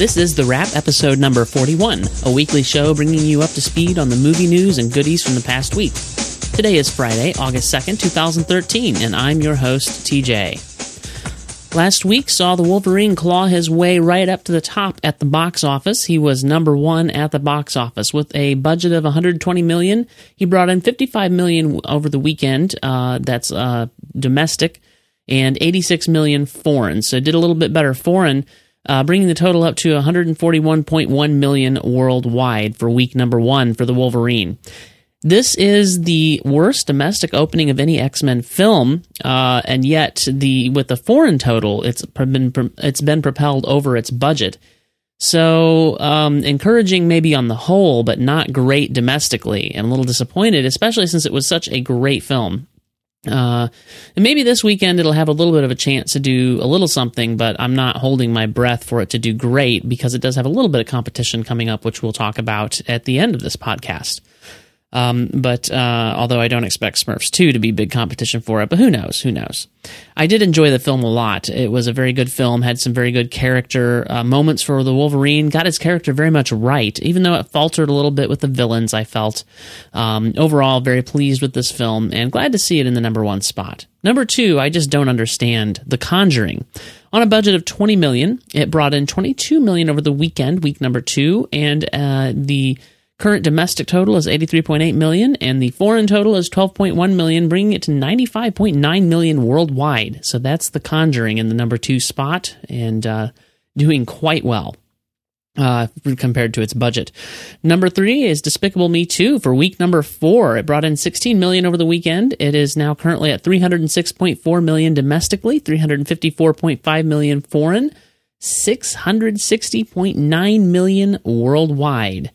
This is The Wrap, episode number 41, a weekly show bringing you up to speed on the movie news and goodies from the past week. Today is Friday, August 2nd, 2013, and I'm your host, TJ. Last week saw the Wolverine claw his way right up to the top at the box office. He was number one at the box office with a budget of 120 million. He brought in 55 million over the weekend. Uh, that's uh, domestic, and 86 million foreign. So did a little bit better foreign, uh, bringing the total up to 141.1 million worldwide for week number one for the Wolverine. This is the worst domestic opening of any X Men film, uh, and yet the with the foreign total, it's been it's been propelled over its budget. So um, encouraging, maybe on the whole, but not great domestically. I'm a little disappointed, especially since it was such a great film. Uh, and maybe this weekend it'll have a little bit of a chance to do a little something, but I'm not holding my breath for it to do great because it does have a little bit of competition coming up, which we'll talk about at the end of this podcast. Um, but uh, although I don't expect Smurfs 2 to be big competition for it, but who knows? Who knows? I did enjoy the film a lot. It was a very good film, had some very good character uh, moments for the Wolverine, got his character very much right, even though it faltered a little bit with the villains, I felt. Um, overall, very pleased with this film and glad to see it in the number one spot. Number two, I just don't understand The Conjuring. On a budget of 20 million, it brought in 22 million over the weekend, week number two, and uh, the Current domestic total is 83.8 million and the foreign total is 12.1 million, bringing it to 95.9 million worldwide. So that's The Conjuring in the number 2 spot and uh, doing quite well. Uh, compared to its budget. Number three is Despicable Me 2 for week number four. It brought in 16 million over the weekend. It is now currently at 306.4 million domestically, 354.5 million foreign, 660.9 million worldwide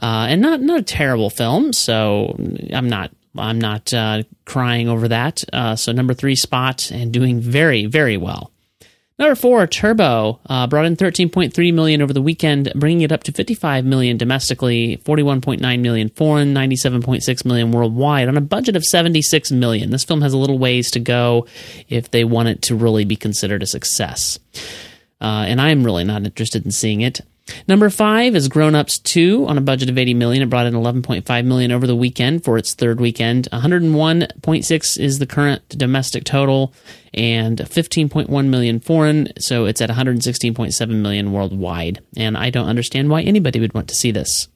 uh, and not not a terrible film. So I'm not I'm not uh, crying over that. Uh, so number three spot and doing very very well. Number four, Turbo uh, brought in 13.3 million over the weekend, bringing it up to 55 million domestically, 41.9 million foreign, 97.6 million worldwide, on a budget of 76 million. This film has a little ways to go if they want it to really be considered a success. Uh, and I'm really not interested in seeing it. Number five is Grown Ups 2 on a budget of 80 million. It brought in 11.5 million over the weekend for its third weekend. 101.6 is the current domestic total and 15.1 million foreign, so it's at 116.7 million worldwide. And I don't understand why anybody would want to see this.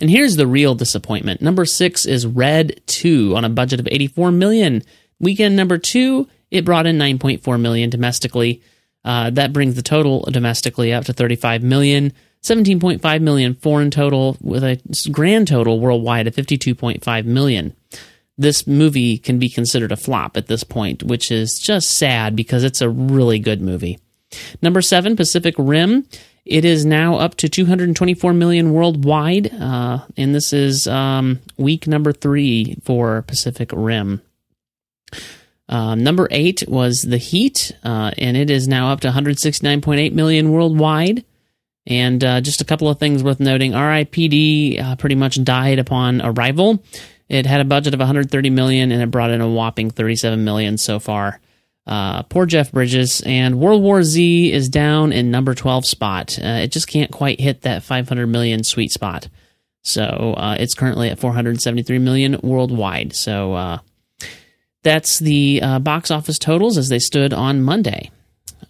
And here's the real disappointment. Number six is Red 2 on a budget of 84 million. Weekend number two, it brought in 9.4 million domestically. Uh, that brings the total domestically up to 35 million, 17.5 million foreign total, with a grand total worldwide of 52.5 million. This movie can be considered a flop at this point, which is just sad because it's a really good movie. Number seven, Pacific Rim. It is now up to 224 million worldwide, uh, and this is um, week number three for Pacific Rim. Um, number eight was The Heat, uh, and it is now up to 169.8 million worldwide. And uh, just a couple of things worth noting: R.I.P.D. Uh, pretty much died upon arrival. It had a budget of 130 million, and it brought in a whopping 37 million so far. Uh, poor Jeff Bridges, and World War Z is down in number 12 spot. Uh, it just can't quite hit that 500 million sweet spot. So uh, it's currently at 473 million worldwide. So uh, that's the uh, box office totals as they stood on Monday.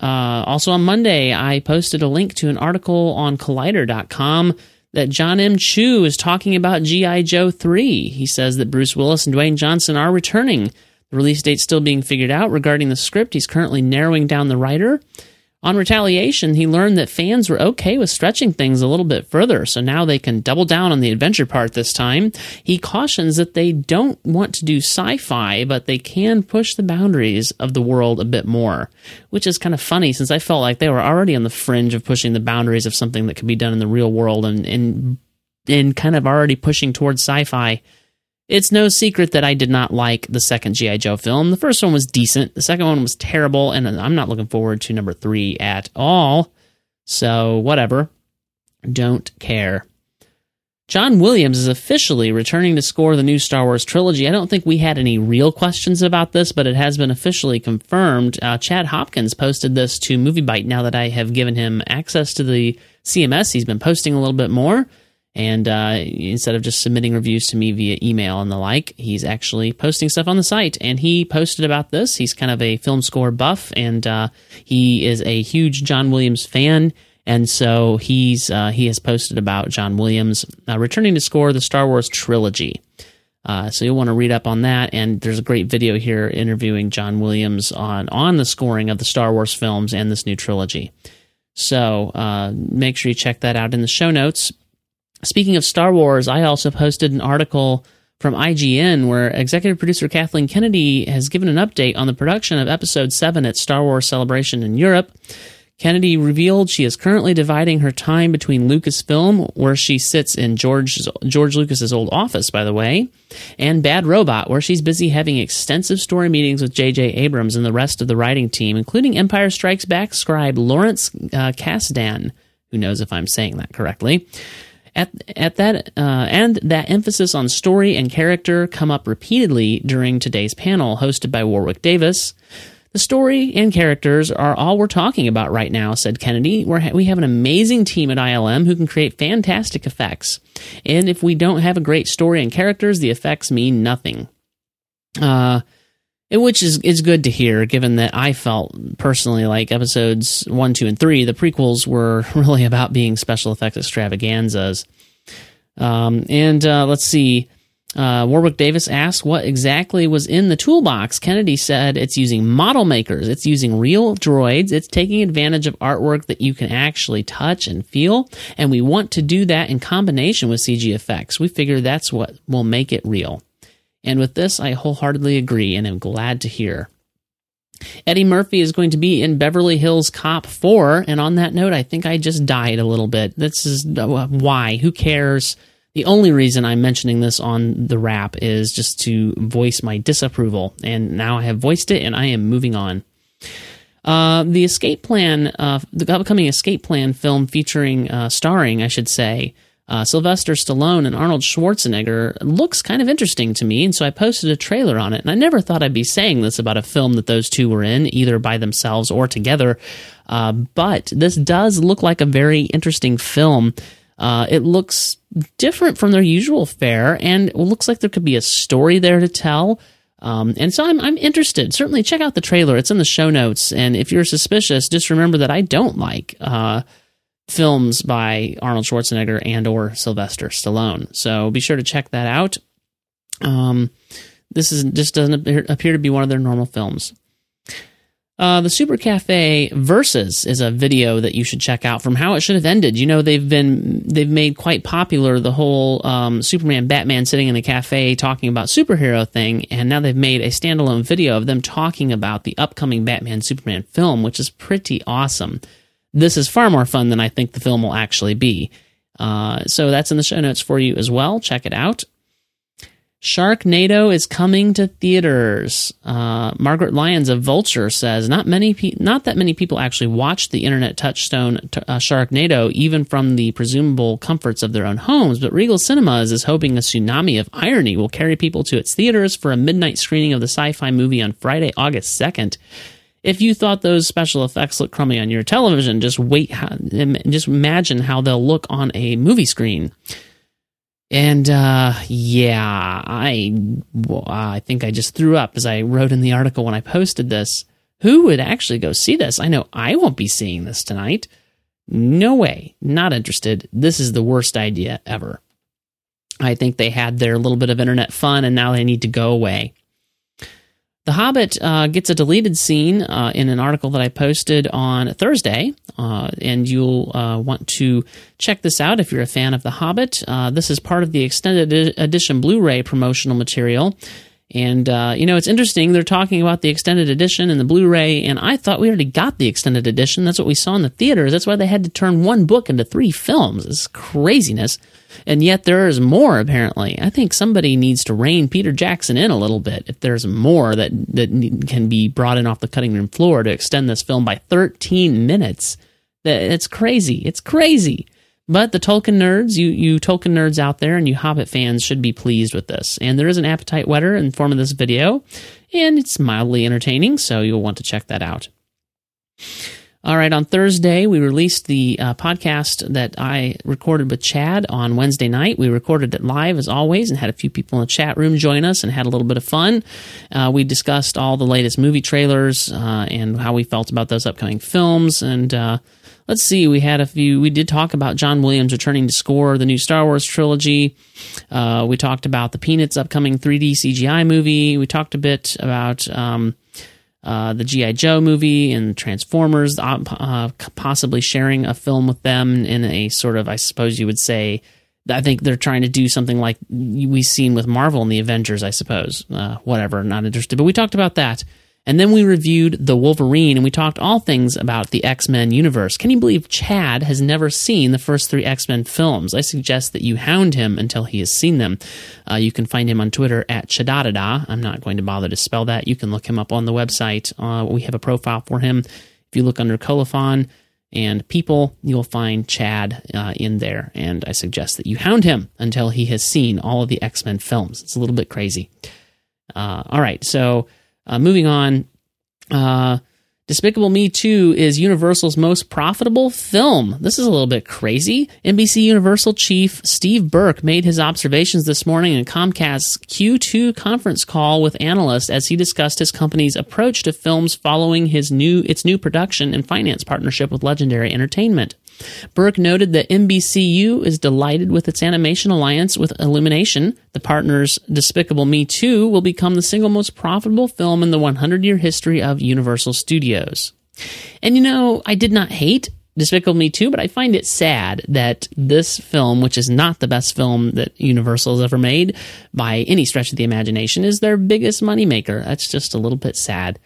Uh, also on Monday, I posted a link to an article on Collider.com that Jon M. Chu is talking about G.I. Joe 3. He says that Bruce Willis and Dwayne Johnson are returning. The release date's still being figured out regarding the script. He's currently narrowing down the writer. On retaliation, he learned that fans were okay with stretching things a little bit further, so now they can double down on the adventure part this time. He cautions that they don't want to do sci fi, but they can push the boundaries of the world a bit more, which is kind of funny since I felt like they were already on the fringe of pushing the boundaries of something that could be done in the real world and, and, and kind of already pushing towards sci fi it's no secret that I did not like the second G.I. Joe film. The first one was decent, the second one was terrible, and I'm not looking forward to number three at all. So, whatever. Don't care. John Williams is officially returning to score the new Star Wars trilogy. I don't think we had any real questions about this, but it has been officially confirmed. Uh, Chad Hopkins posted this to MovieBite now that I have given him access to the CMS. He's been posting a little bit more. And uh, instead of just submitting reviews to me via email and the like, he's actually posting stuff on the site. And he posted about this. He's kind of a film score buff, and uh, he is a huge John Williams fan. And so he's uh, he has posted about John Williams uh, returning to score the Star Wars trilogy. Uh, so you'll want to read up on that. And there's a great video here interviewing John Williams on on the scoring of the Star Wars films and this new trilogy. So uh, make sure you check that out in the show notes. Speaking of Star Wars, I also posted an article from IGN where executive producer Kathleen Kennedy has given an update on the production of Episode 7 at Star Wars Celebration in Europe. Kennedy revealed she is currently dividing her time between Lucasfilm, where she sits in George George Lucas's old office, by the way, and Bad Robot, where she's busy having extensive story meetings with J.J. Abrams and the rest of the writing team, including Empire Strikes Back scribe Lawrence uh, Kasdan, who knows if I'm saying that correctly. At, at that uh, and that emphasis on story and character come up repeatedly during today's panel hosted by Warwick Davis. The story and characters are all we're talking about right now, said Kennedy. We're we have an amazing team at ILM who can create fantastic effects. And if we don't have a great story and characters, the effects mean nothing. Uh, which is is good to hear, given that I felt personally like episodes one, two, and three, the prequels were really about being special effects extravaganzas. Um, and uh, let's see. Uh, Warwick Davis asked what exactly was in the toolbox. Kennedy said it's using model makers, it's using real droids, it's taking advantage of artwork that you can actually touch and feel, and we want to do that in combination with CG effects. We figure that's what will make it real. And with this, I wholeheartedly agree and am glad to hear. Eddie Murphy is going to be in Beverly Hills Cop 4, and on that note, I think I just died a little bit. This is uh, why. Who cares? The only reason I'm mentioning this on the wrap is just to voice my disapproval, and now I have voiced it, and I am moving on. Uh, the Escape Plan, uh, the upcoming Escape Plan film featuring, uh, starring, I should say, uh, Sylvester Stallone and Arnold Schwarzenegger looks kind of interesting to me, and so I posted a trailer on it. And I never thought I'd be saying this about a film that those two were in, either by themselves or together. Uh, but this does look like a very interesting film. Uh, it looks different from their usual fare, and it looks like there could be a story there to tell. Um, and so I'm, I'm interested. Certainly check out the trailer. It's in the show notes. And if you're suspicious, just remember that I don't like uh, films by Arnold Schwarzenegger and or Sylvester Stallone. So be sure to check that out. Um, this is just doesn't appear, to be one of their normal films. Uh, the Super Cafe Versus is a video that you should check out from how it should have ended. You know they've been they've made quite popular the whole um, Superman Batman sitting in the cafe talking about superhero thing, and now they've made a standalone video of them talking about the upcoming Batman Superman film, which is pretty awesome. This is far more fun than I think the film will actually be. Uh, so that's in the show notes for you as well. Check it out. Sharknado is coming to theaters. Uh, Margaret Lyons of Vulture says not many, pe- not that many people actually watched the internet touchstone t- uh, Sharknado, even from the presumable comforts of their own homes. But Regal Cinemas is hoping a tsunami of irony will carry people to its theaters for a midnight screening of the sci-fi movie on Friday, August second. If you thought those special effects look crummy on your television, just wait, and just imagine how they'll look on a movie screen. And uh, yeah, I I think I just threw up as I wrote in the article when I posted this. Who would actually go see this? I know I won't be seeing this tonight. No way. Not interested. This is the worst idea ever. I think they had their little bit of internet fun and now they need to go away. The Hobbit uh, gets a deleted scene uh, in an article that I posted on Thursday, uh, and you'll uh, want to check this out if you're a fan of The Hobbit. Uh, this is part of the extended edition Blu ray promotional material. And, uh, you know, it's interesting. They're talking about the extended edition and the Blu ray, and I thought we already got the extended edition. That's what we saw in the theaters. That's why they had to turn one book into three films. It's craziness. And yet there is more, apparently. I think somebody needs to rein Peter Jackson in a little bit if there's more that, that can be brought in off the cutting room floor to extend this film by 13 minutes. It's crazy. It's crazy. But the Tolkien nerds, you, you Tolkien nerds out there and you Hobbit fans should be pleased with this. And there is an appetite wetter in the form of this video, and it's mildly entertaining, so you'll want to check that out. All right, on Thursday, we released the uh, podcast that I recorded with Chad on Wednesday night. We recorded it live as always and had a few people in the chat room join us and had a little bit of fun. Uh, we discussed all the latest movie trailers uh, and how we felt about those upcoming films. And uh, let's see, we had a few, we did talk about John Williams returning to score the new Star Wars trilogy. Uh, we talked about the Peanuts upcoming 3D CGI movie. We talked a bit about. Um, uh, the GI Joe movie and Transformers, uh, uh, possibly sharing a film with them in a sort of, I suppose you would say, I think they're trying to do something like we've seen with Marvel and the Avengers. I suppose, uh, whatever. Not interested, but we talked about that. And then we reviewed The Wolverine and we talked all things about the X Men universe. Can you believe Chad has never seen the first three X Men films? I suggest that you hound him until he has seen them. Uh, you can find him on Twitter at Chadadada. I'm not going to bother to spell that. You can look him up on the website. Uh, we have a profile for him. If you look under Colophon and People, you'll find Chad uh, in there. And I suggest that you hound him until he has seen all of the X Men films. It's a little bit crazy. Uh, all right, so. Uh, moving on, uh, Despicable Me 2 is Universal's most profitable film. This is a little bit crazy. NBC Universal chief Steve Burke made his observations this morning in Comcast's Q2 conference call with analysts as he discussed his company's approach to films following his new its new production and finance partnership with Legendary Entertainment. Burke noted that NBCU is delighted with its animation alliance with Illumination. The partners Despicable Me 2 will become the single most profitable film in the 100 year history of Universal Studios. And you know, I did not hate Despicable Me 2, but I find it sad that this film, which is not the best film that Universal has ever made by any stretch of the imagination, is their biggest moneymaker. That's just a little bit sad.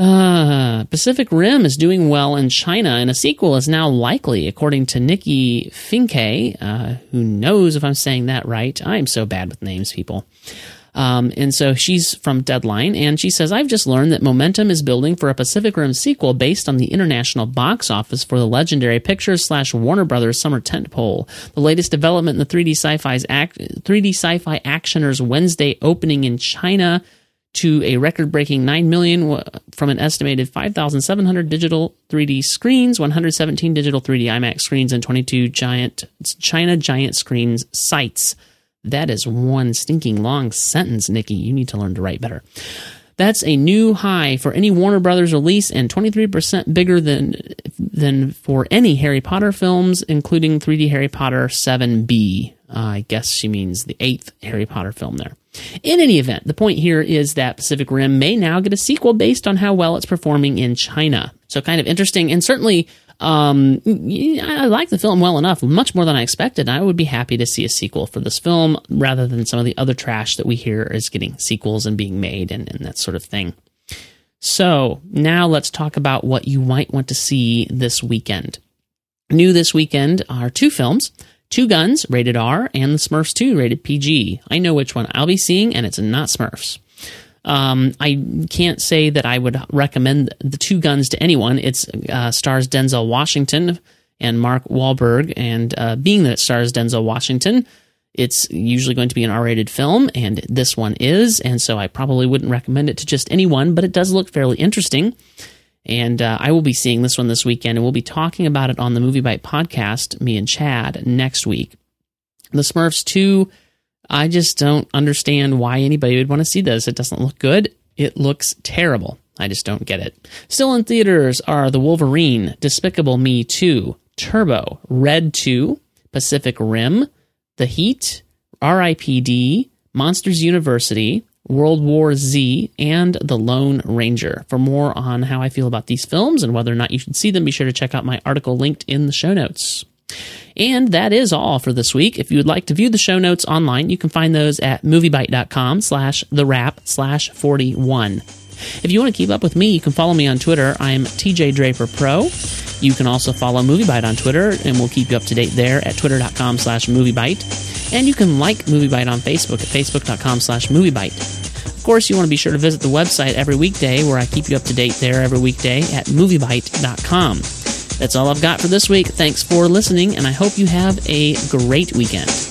Uh, Pacific Rim is doing well in China, and a sequel is now likely, according to Nikki Finke, uh, who knows if I'm saying that right. I'm so bad with names, people. Um, and so she's from Deadline, and she says, I've just learned that momentum is building for a Pacific Rim sequel based on the international box office for the legendary Pictures slash Warner Brothers summer tentpole. The latest development in the 3D sci-fi's act, 3D sci-fi actioner's Wednesday opening in China to a record-breaking 9 million from an estimated 5,700 digital 3D screens, 117 digital 3D IMAX screens, and 22 giant China giant screens sites. That is one stinking long sentence, Nikki. You need to learn to write better. That's a new high for any Warner Brothers release and 23% bigger than than for any Harry Potter films, including 3D Harry Potter 7B. Uh, I guess she means the eighth Harry Potter film there. In any event, the point here is that Pacific Rim may now get a sequel based on how well it's performing in China. So kind of interesting, and certainly um, I like the film well enough, much more than I expected. I would be happy to see a sequel for this film rather than some of the other trash that we hear is getting sequels and being made and, and that sort of thing. So now let's talk about what you might want to see this weekend. New this weekend are two films. Two Guns, rated R, and The Smurfs 2, rated PG. I know which one I'll be seeing, and it's not Smurfs. Um, I can't say that I would recommend the Two Guns to anyone. It uh, stars Denzel Washington and Mark Wahlberg, and uh, being that it stars Denzel Washington, it's usually going to be an R rated film, and this one is, and so I probably wouldn't recommend it to just anyone, but it does look fairly interesting. And uh, I will be seeing this one this weekend, and we'll be talking about it on the Movie Bite podcast, me and Chad, next week. The Smurfs 2, I just don't understand why anybody would want to see this. It doesn't look good. It looks terrible. I just don't get it. Still in theaters are The Wolverine, Despicable Me 2, Turbo, Red 2, Pacific Rim, The Heat, RIPD, Monsters University, World War Z, and The Lone Ranger. For more on how I feel about these films and whether or not you should see them, be sure to check out my article linked in the show notes. And that is all for this week. If you would like to view the show notes online, you can find those at moviebite.com slash the wrap slash 41. If you want to keep up with me, you can follow me on Twitter. I'm TJ Draper Pro. You can also follow MovieBite on Twitter, and we'll keep you up to date there at twitter.com slash MovieBite. And you can like MovieBite on Facebook at facebook.com slash MovieBite. Of course, you want to be sure to visit the website every weekday where I keep you up to date there every weekday at MovieBite.com. That's all I've got for this week. Thanks for listening, and I hope you have a great weekend.